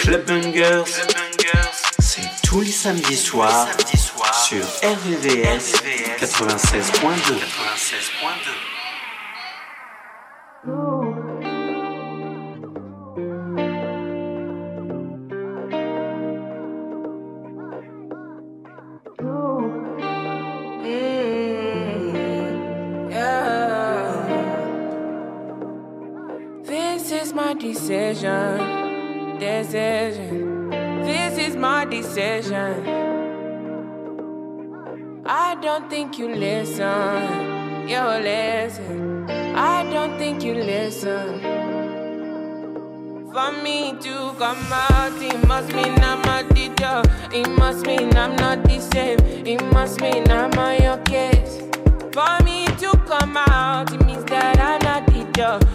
Clubbangers, c'est tous les samedis soirs soir sur RVVS 96.2. 96 decision, decision. This is my decision. I don't think you listen, you listen. I don't think you listen. For me to come out, it must mean I'm a teacher. It must mean I'm not the same. It must mean I'm on your case. For me to come out, it means that I'm not the dog.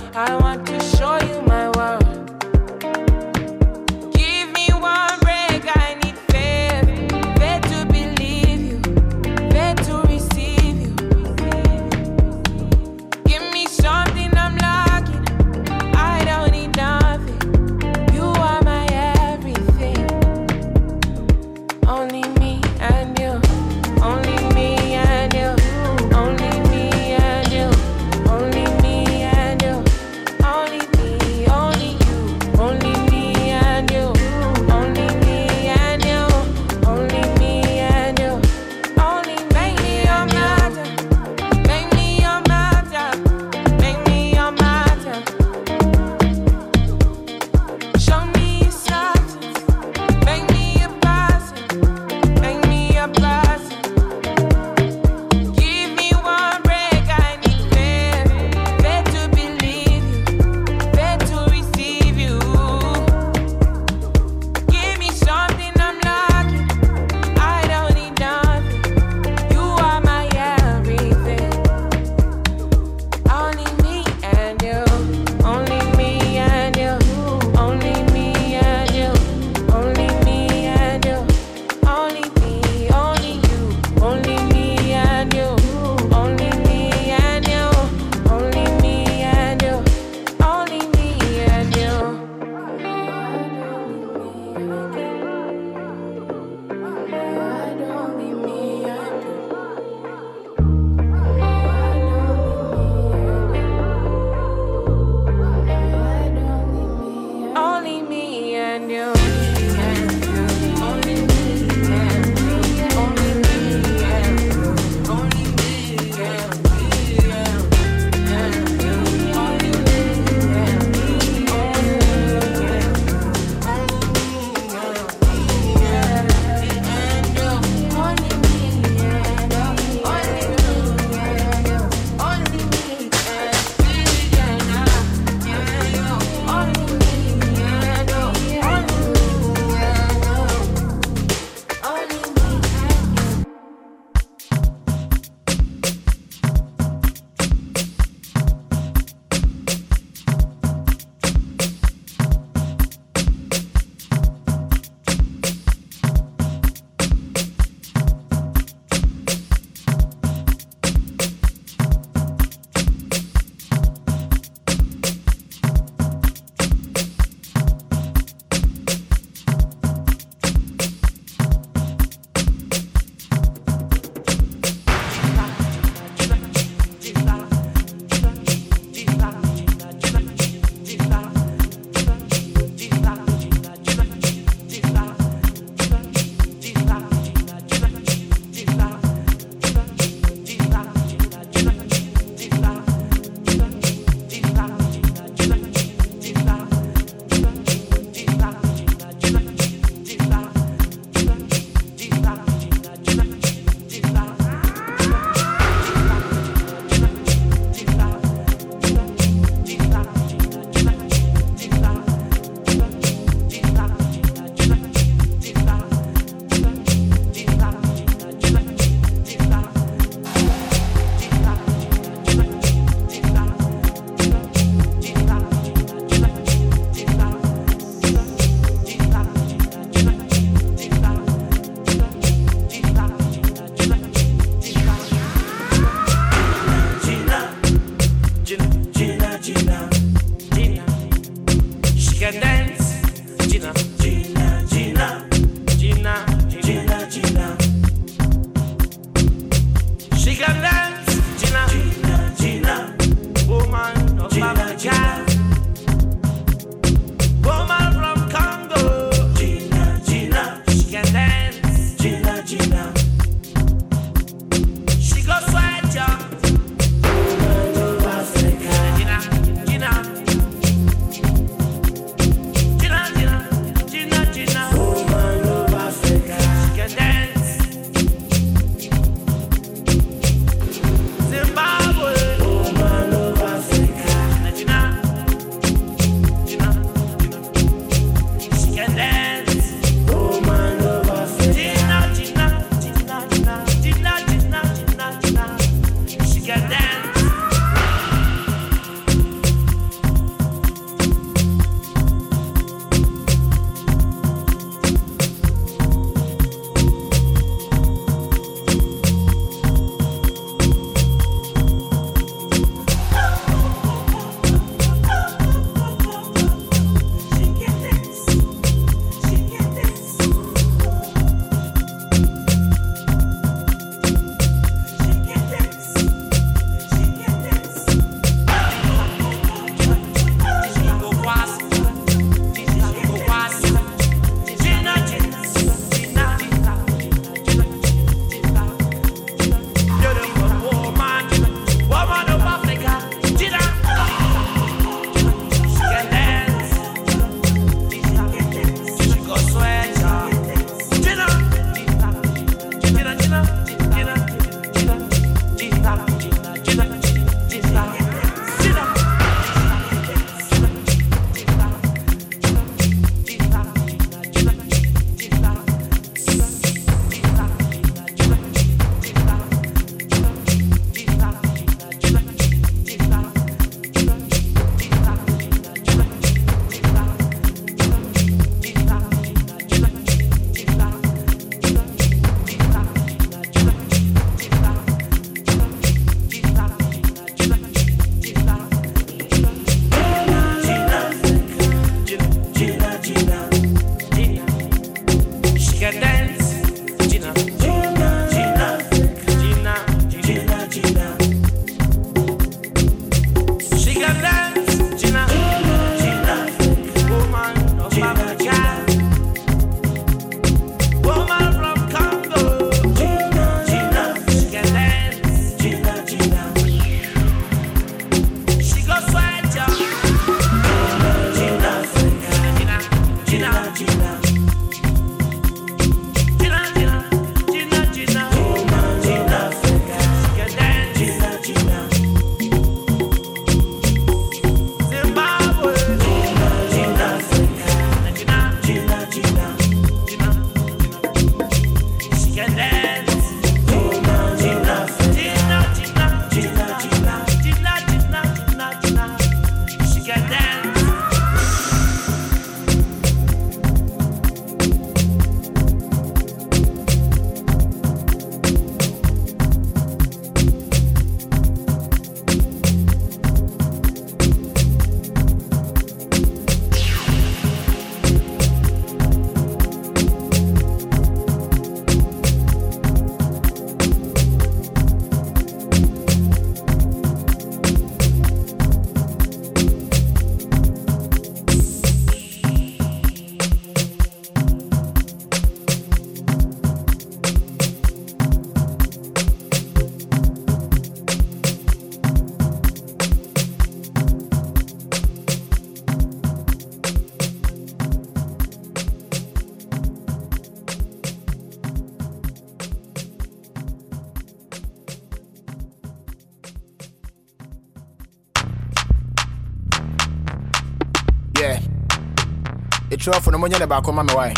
Ɛkyerɛ fo no monyɛ ne baako ma me wae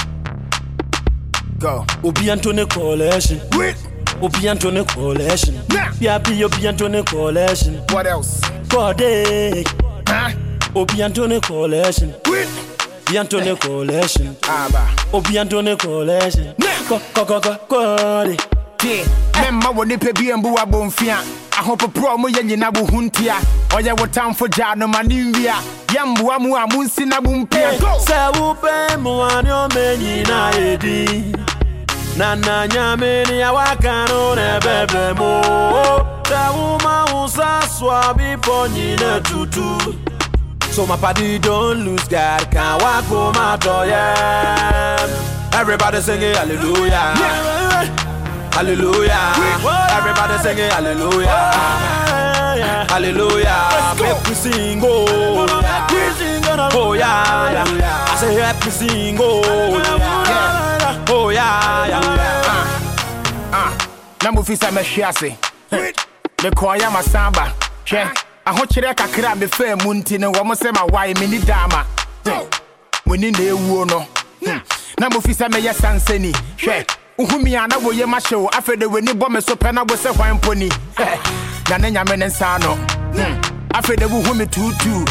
go. Obi antone collection. Wait. obi antone collection. Nah. biabi obi antone collection. What else? Kɔde huh? obi antone collection. Wait. bi antone collection. Ah, Aba obi antone collection. Nah. kɔkɔkɔ kɔde tie memma wɔ nipa bi ambu abɔmfia ahopoporɔ mo yɛ nyina wo ho ntia ɔyɛ wo tamfo gyaa no ma ne nwia yɛmboa mu a monsi na mompia Go! sɛ wopɛ mmoa ne ɔma nyina na na nyame ne awaka no ne bɛbɛ mo sɛ woma wo sa soa bepɔ nyina tutu So my party don't lose God, can't walk home my door, yeah. Everybody singing hallelujah. Hallelujah. Everybody singing hallelujah. Hallelujah. Make we sing, oh. Oh yeah, yeah. I say help me sing, oh. Yeah. Oh yeah, yeah. Ah, na mofi sɛ mɛhwe ase mekɔɔyɛ masamba. Hwɛ ahokyerɛ kakra a mefaa mu nti no wɔm sɛ mawae menni daama muni na ɛwuo no Hmm. na mofi sɛ mɛyɛ sansani hwɛ wohumi a na woyɛ mahyɛ wo afei de w'ani bɔ me so pɛ na wo sɛ hwan mpo ni na ne nyame ne nsa no Hmm. afei de wohu me tuutuu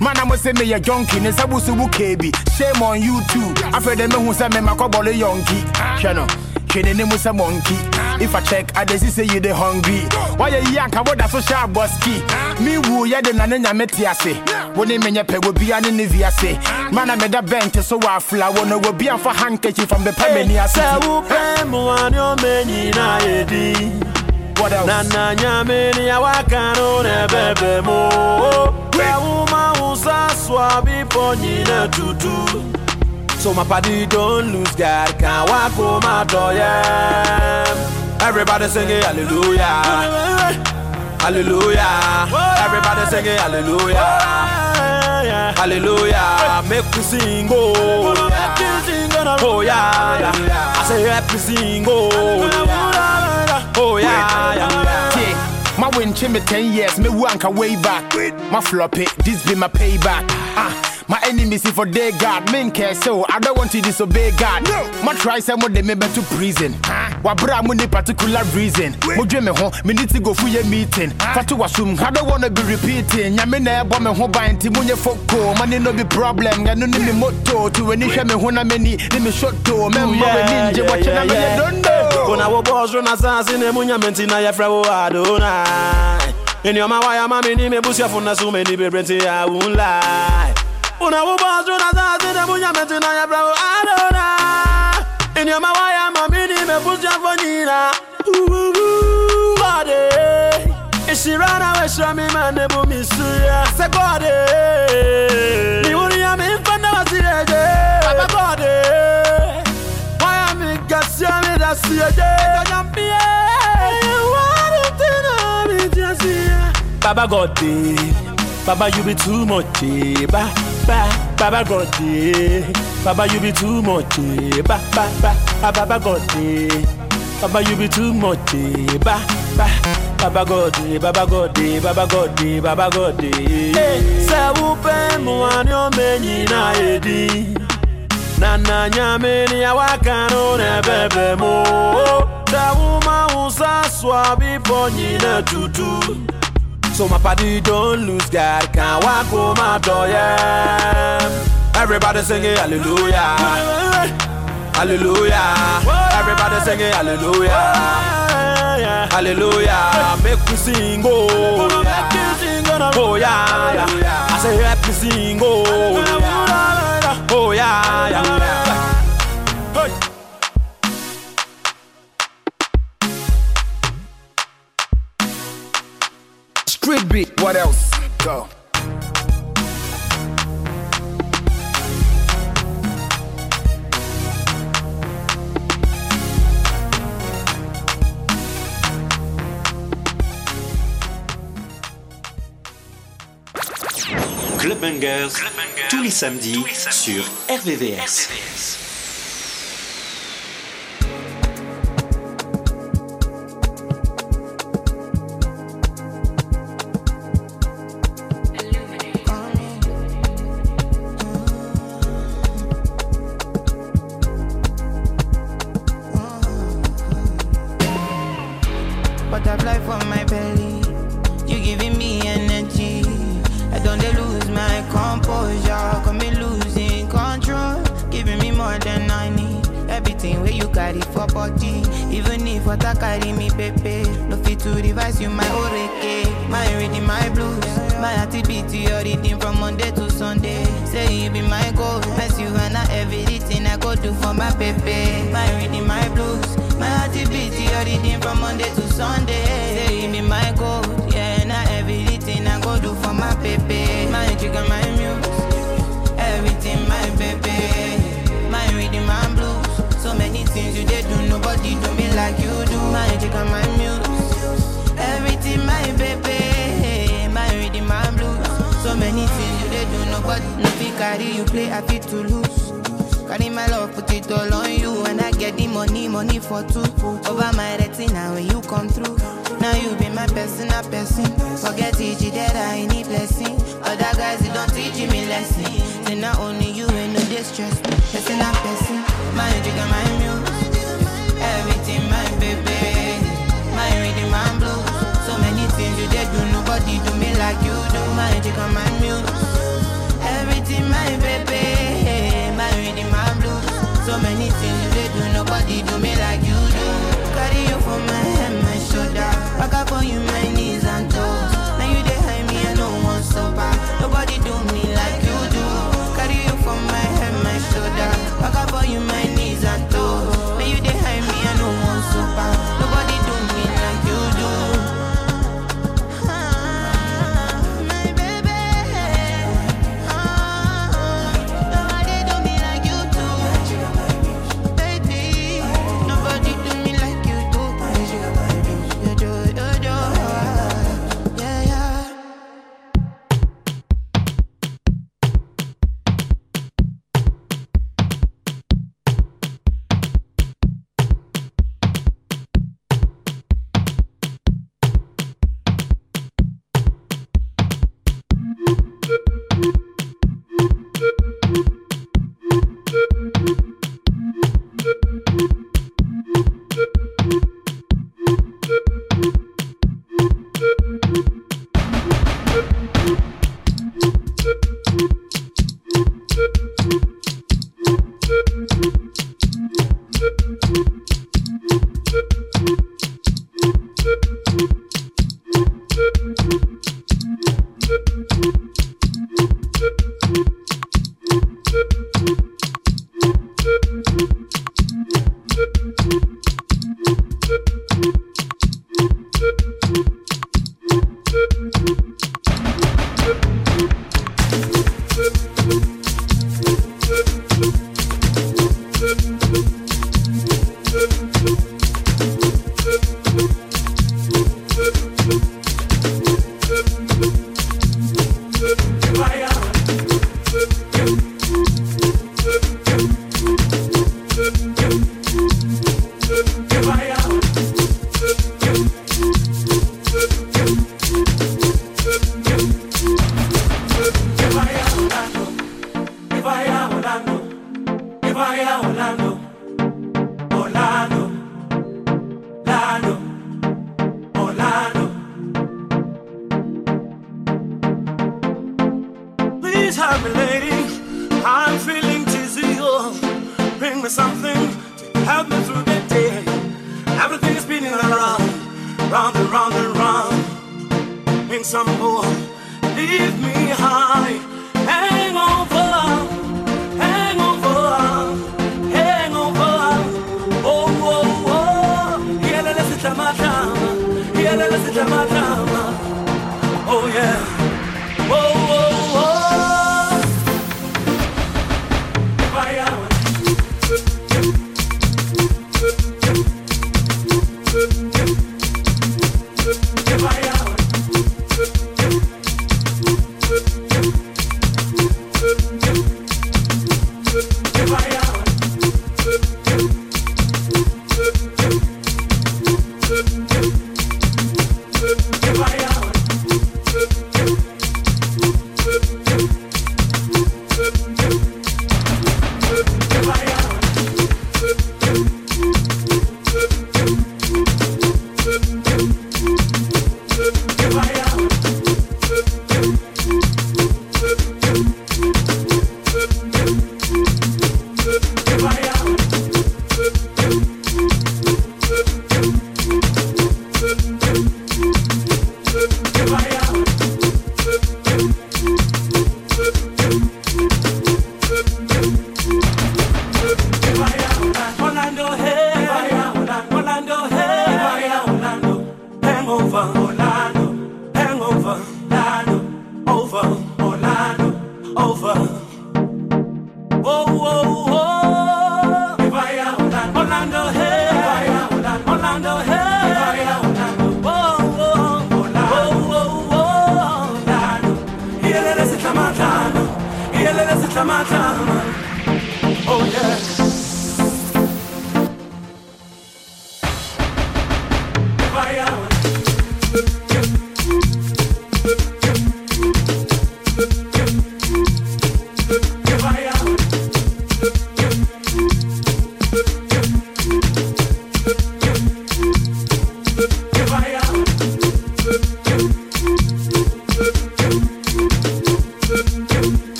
mana mo sɛ meyɛ jonki ne nsa bo so wo kee bi shame on you too. Afei de mehu sɛ memakɔbɔle yɔnki hwɛ no hwɛ n'anim sɛ monkey. If i check i dey see say you dey hungry. Wayɛ yi anka woda so hyɛ abɔski me wu yɛde na ne nyame te ase. Wo ne menyɛ pɛ wobia ne ne viase mana meda bɛnte so wɔ afla wo no wobi amfa handkerchief from the pɛ m'ani ase. Sɛ wopɛ mmoa ne ɔma nyina edi what else na na nyame ne awaka no na ɛbɛbɛ mu sɛ woma wo sa soa tutu So my party don't lose God, can't walk home my door, yeah. Everybody singing hallelujah. Hallelujah. Everybody singing hallelujah. Hallelujah. Make me sing, oh. Oh yeah, yeah. I say me sing, oh. Oh yeah, yeah. tie ma wenkye me 10 years me wu anka way back. My flop it this be my payback. Ah. my enemies if for day God men care so I don't want to disobey God. Ma try say mo de me back to prison. Wa bra mo ni particular reason. Mo dwe me ho me need to go for your meeting. Fatu wasum I don't want to be repeating. Nyame na ebo me ho ban ti mo nye foko money no be problem. Ga no ni me motto to when hwe me ho na mani ni me shot to. Me mbo we ninja watch na me don't know Kuna wo boss run asasi ne munya menti na ya fra wo Adonai. In your waya mami ni me busia funa so many be brenti I won't lie. Una wo boss run asasi ne munya menti na ya fra wo Adonai. In your ma waya mami ni me busia fonina. Body. Ishirana we shra mi man ne bu mi suya. Se body. Ni wuri ya mi fanda wasireje. Baba body. Why am I gasia me da siege? Baba God eh. Baba you be too much eh. Ba ba Baba God eh. Baba you be too much eh. Ba ba ba Ah, Baba God eh. Baba you be too much eh. Ba ba Baba God eh. Baba God. Baba God. Baba God eh. Sɛ wopɛ mmoa ne ɔma nyina edi na na nyame ne awaka no na ɛbɛbɛ mu sɛ woma wo sa soa tutu so my body don't lose God. Can't walk home my door yeah. Everybody singing hallelujah. Hallelujah. Everybody singing hallelujah. Hallelujah. Make we sing oh oh yeah, yeah. I say help me sing oh oh yeah, yeah. Beat, what else? Go. Tous les samedis sur RVVS. carry for my reading, my blues. My activity, your reading from Monday to Sunday. You be my goal. Yeah, not everything I go do for my baby. My chicken, my muse. Everything, my baby. My reading, my blues. So many things you did do, nobody do me like you do. My chicken, my muse. Everything, my baby. My reading, my blues. So many things you did do, nobody no fit carry you play, I fit to lose. My love, put it all on you. And I get the money, money for two. Over my retina when you come through. Now you be my personal person. Forget it, that I need blessing. Other guys, they don't teach me lesson. Say not only you ain't no distress. Person a person. My jigga, my muse. Everything, my baby. My reading, my blues. So many things you did do, nobody do me like you do. My jigga, my muse. Everything, my baby. My reading, my blues. So many things you do, nobody do me like you do. Carry you for my head, my shoulder. Back up on you, my knees and toes. Now you dey hide me, I no one so. Nobody do me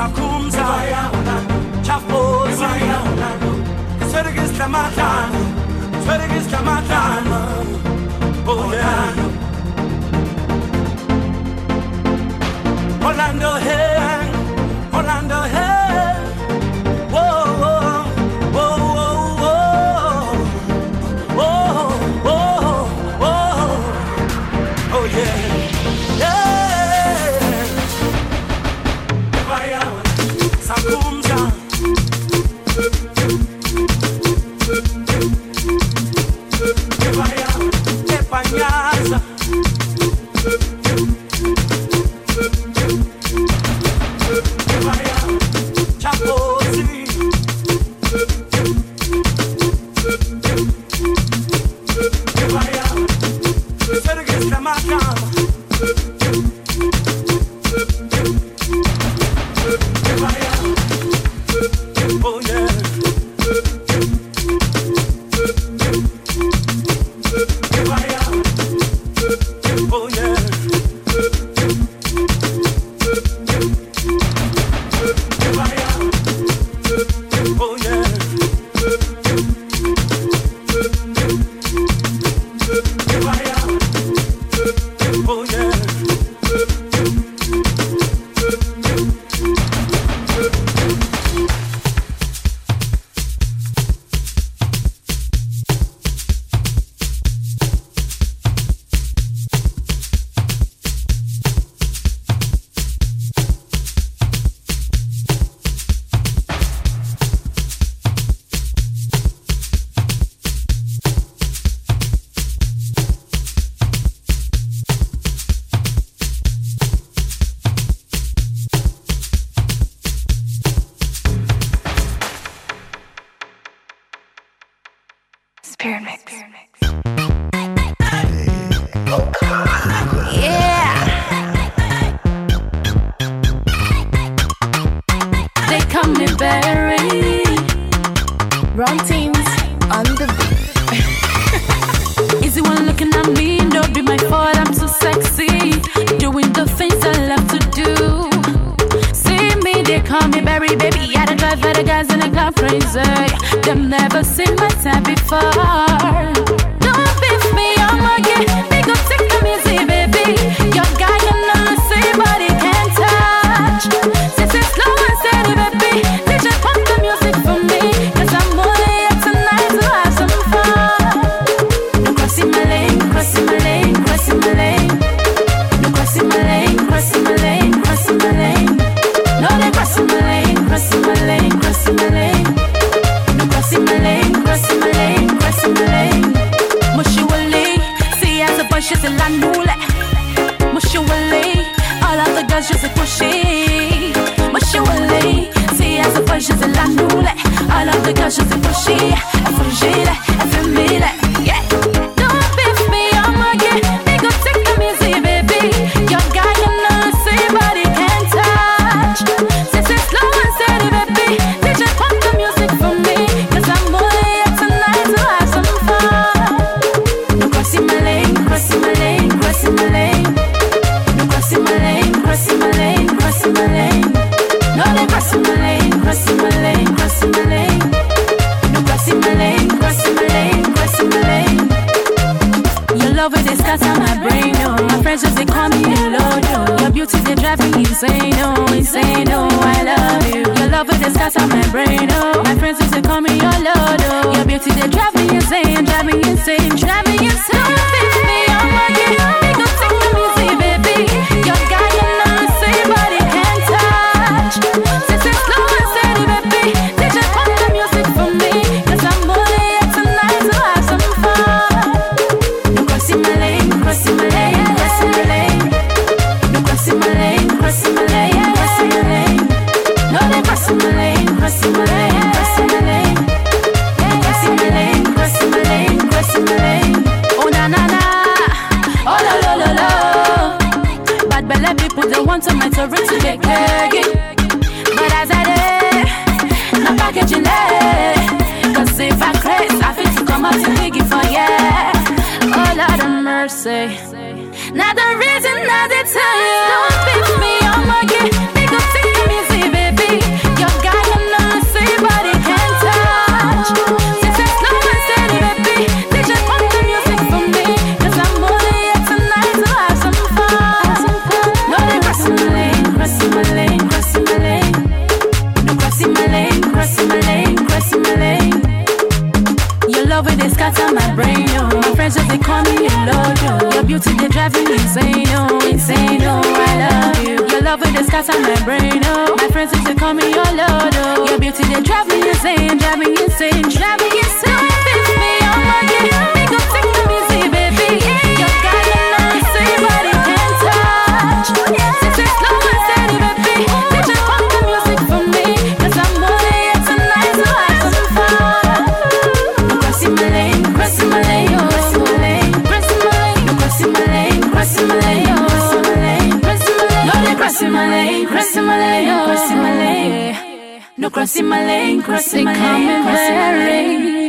sakumza chafozi. Sörgis lamatan Sörgis lamatan hey Say no, oh, say no. I love you. Your love will discuss on my brain, oh. My friends used to call me your lord, oh. Your beauty, they drive love with the on my brain, oh. My friends used to call me your lord, oh. Your beauty, they drive me insane, drive me insane, drive me insane. crossing my lane, crossing my lane, crossing my lane.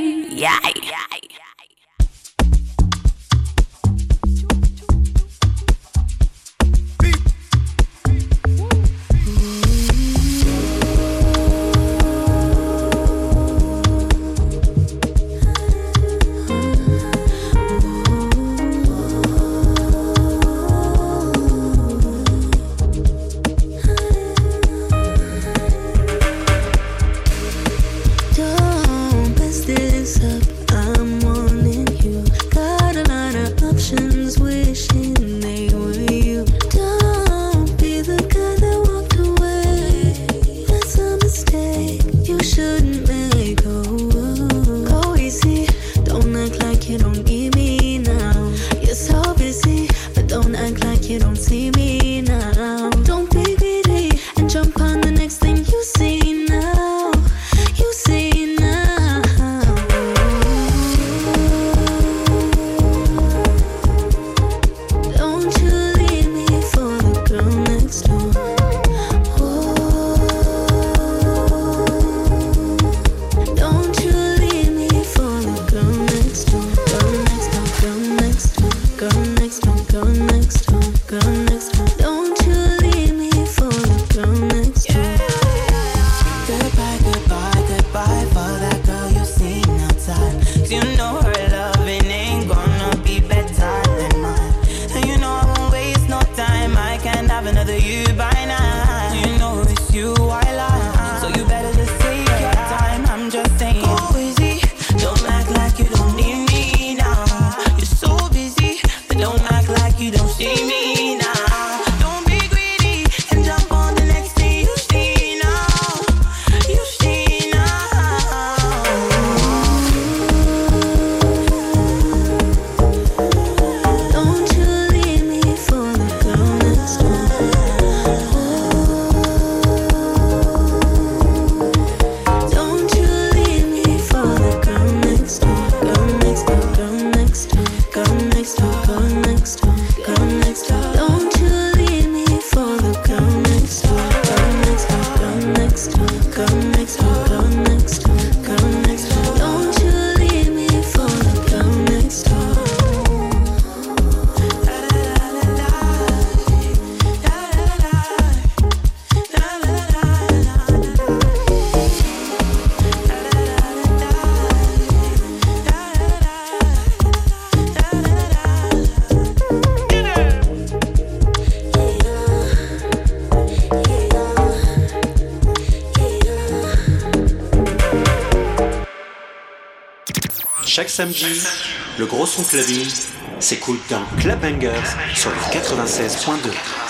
Samedi, le gros son clubbing s'écoute dans Club Bangers sur le 96.2.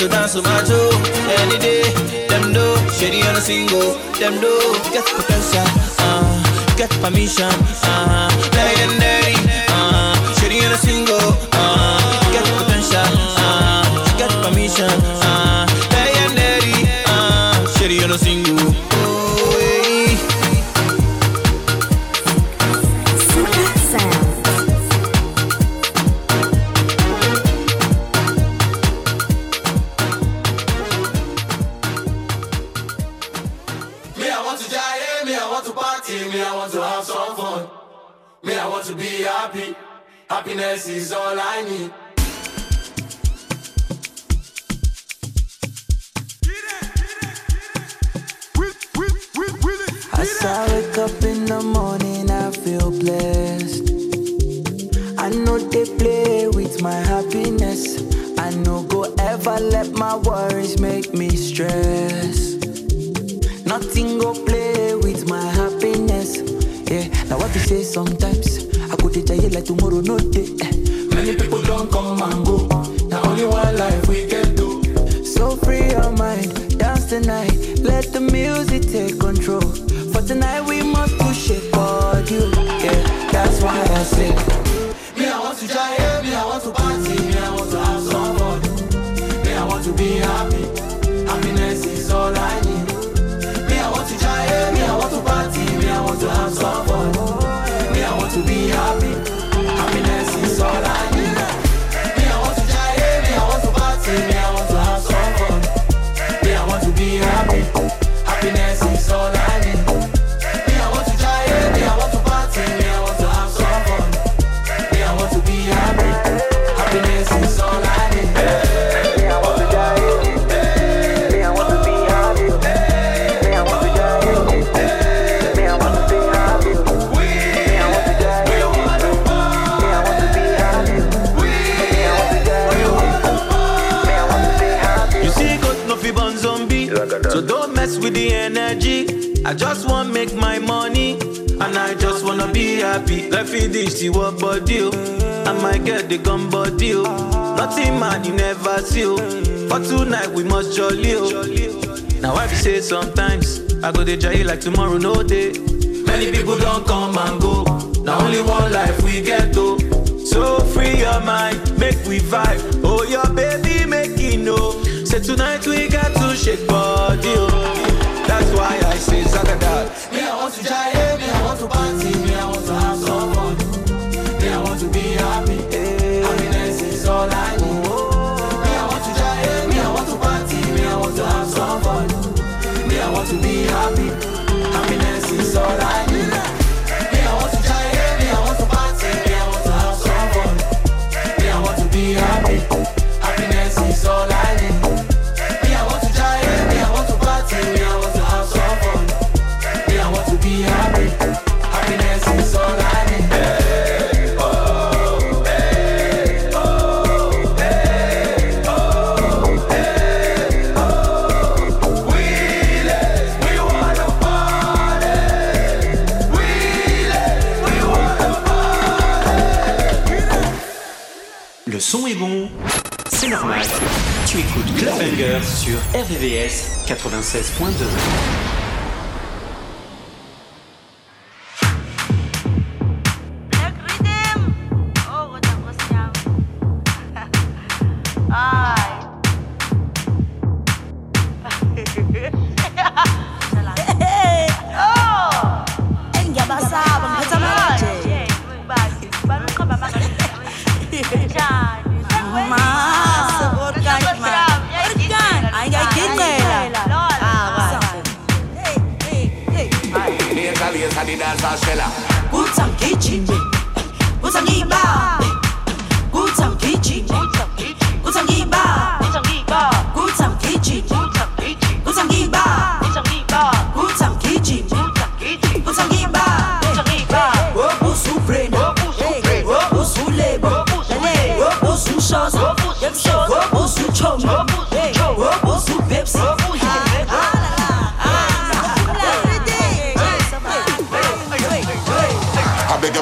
To dance with my toe any day. Them do shady on a single. Them do get potential, uh, get permission, uh, Nothing go play with my happiness. Yeah, now what you say sometimes, I could tell you like tomorrow, no day. Eh, many people don't come and go. Now only one life we can do. So free your mind, dance tonight. Let the music take control. For tonight we must push it for you. Yeah, that's why I say. Me, I want to try, yeah. me, I want to party, me, I want to have some fun. Me, I want to be happy. Happiness is all I need. to have some fun. Me, I want to be happy. I just wanna make my money, and I just wanna be happy. Let me this, see what body, I might get the gun deal. nothing man you never see. But tonight we must jolly. Oh. Now I be say sometimes I go to jail like tomorrow no day. Many people don't come and go. Now only one life we get though. So free your mind, make we vibe. Oh your baby make it know. Say tonight we got to shake body. Oh. That's why I say Zagada. We are also giants. 96.2.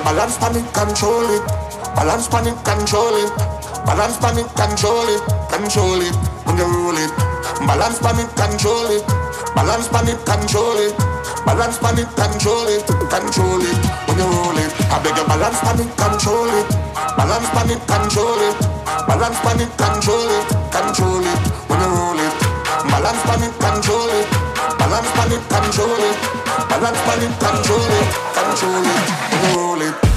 Balance panic control it. Balance panic control it. Balance panic control it. Control it when you roll it. Balance panic control it. Balance panic control it. Balance panic control it. Control it when you roll it. I beg you balance panic control it. Balance panic control it. Balance panic control it. Control it when you roll it. Balance panic control it. Balance pan it, control it. Balance pan it, control it. Control it, roll it.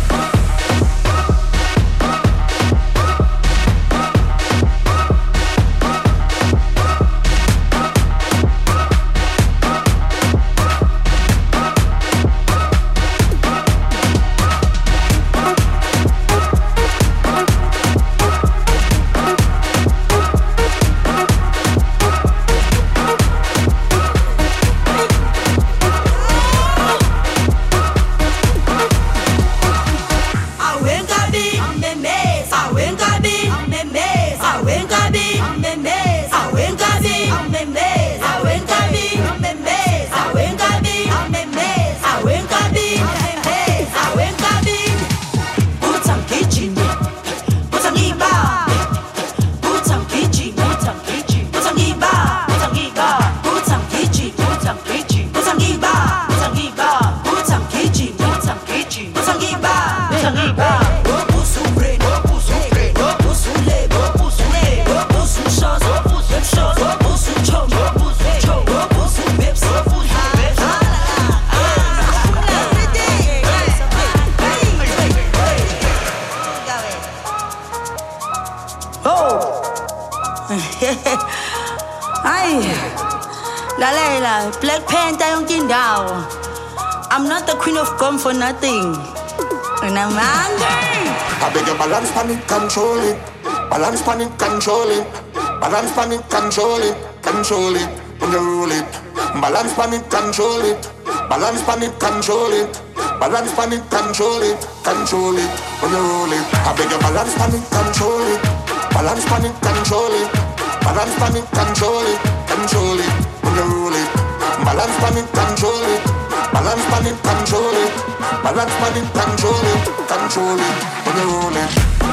RVVS 96.2. for nothing. And I'm angry. I beg you balance panic, control it. Balance panic, control it. Balance panic, control it. Control it when you roll it. Balance panic, control it. Balance panic, control it. Balance panic, control it. Control it when you roll it. I beg you balance panic, control it. Balance panic, control it. Balance panic, control it. Control it when you roll it. Balance panic, control it. Balance panic, control it. Balance panic, control it. Control it when you roll it.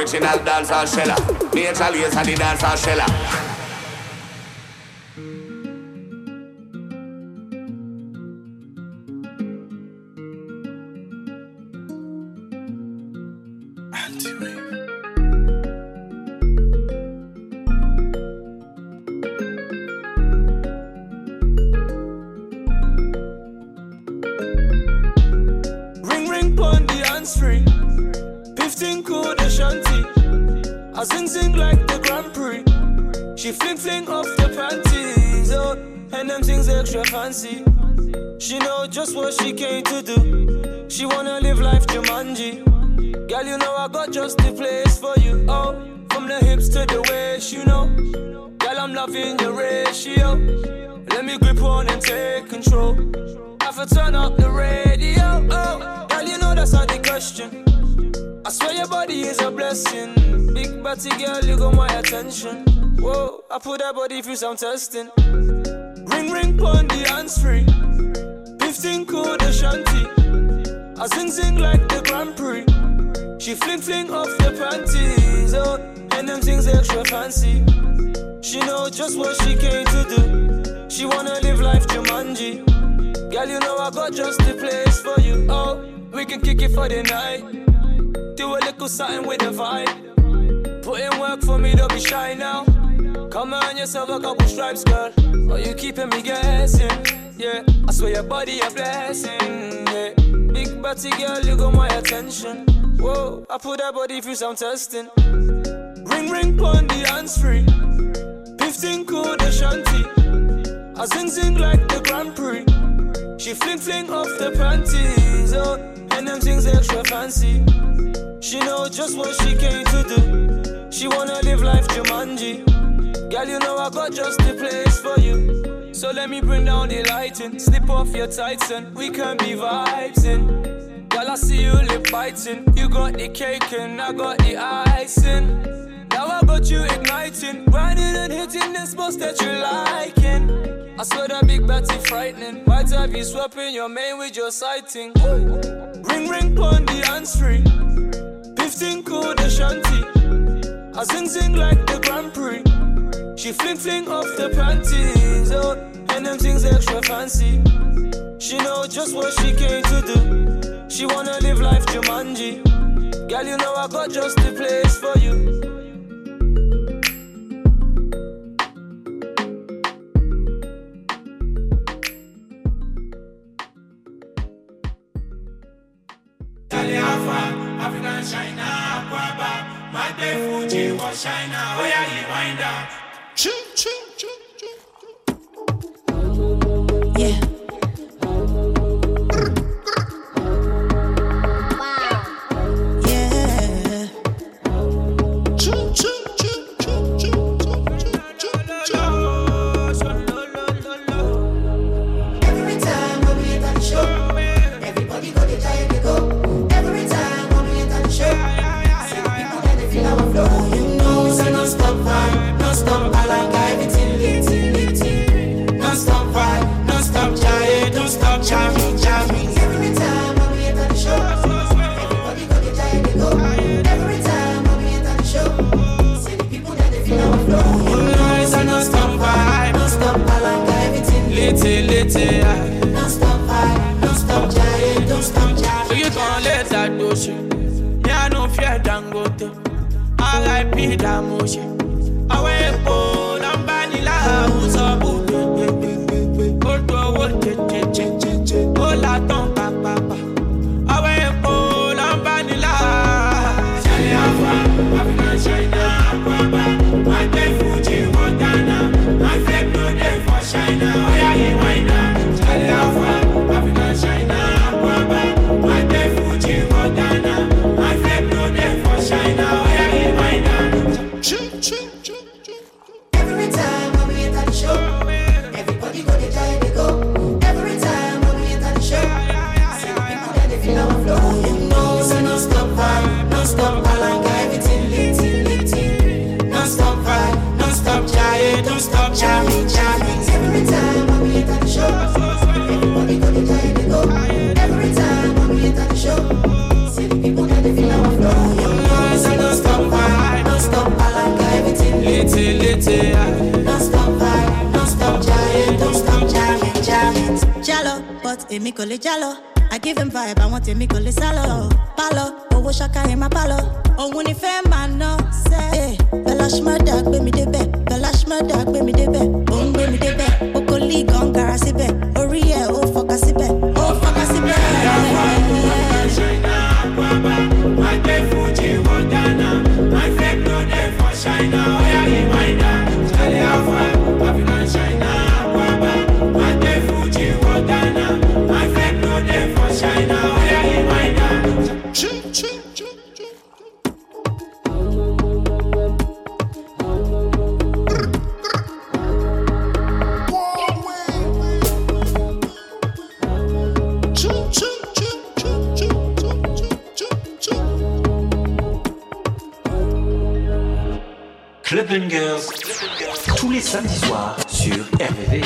Original dancer shella. Major Lazer the dancer shella I'm testing. body feel some testing. Ring ring pon the hands free. Fifteen cool the shanty. I sing sing like the Grand Prix. She fling fling off the panties, oh, and them things extra fancy. She know just what she came to do. She wanna live life Jumanji. Girl, you know I got just the place for you. So let me bring down the lighting, slip off your tights and we can be vibing. I see you lip biting. You got the cake and I got the icing. Now I got you igniting, grinding and hitting this boss that you liking. I saw that big batty frightening. Might have you swapping your main with your sighting. Ring ring on the answering. 15 cool the shanty. I sing zing like the Grand Prix. She fling fling off the panties. Oh find them things extra fancy. She know just what she came to do. She wanna live life Jumanji. Girl, you know I got just the place for you. African China, Aquaba, my Fuji was China, where you wind up. Choo, choo, choo. Damushi. Me I no fear Dangote. R.I.P. motion. èmi kò lè jálọ. I give him vibe, àwọn tèmi kò lè sálọ. Pálọ̀, owó ṣaka ẹ̀ máa pálọ̀. Òun ni fẹ́ máa ná sẹ́. Eh, Bẹ́lá Ṣmọ́dà gbé mi débẹ̀, Bẹ́lá Ṣmọ́dà gbé mi débẹ̀, òun gbé mi débẹ̀, okòó lì gan Tous les samedis soirs sur RVV.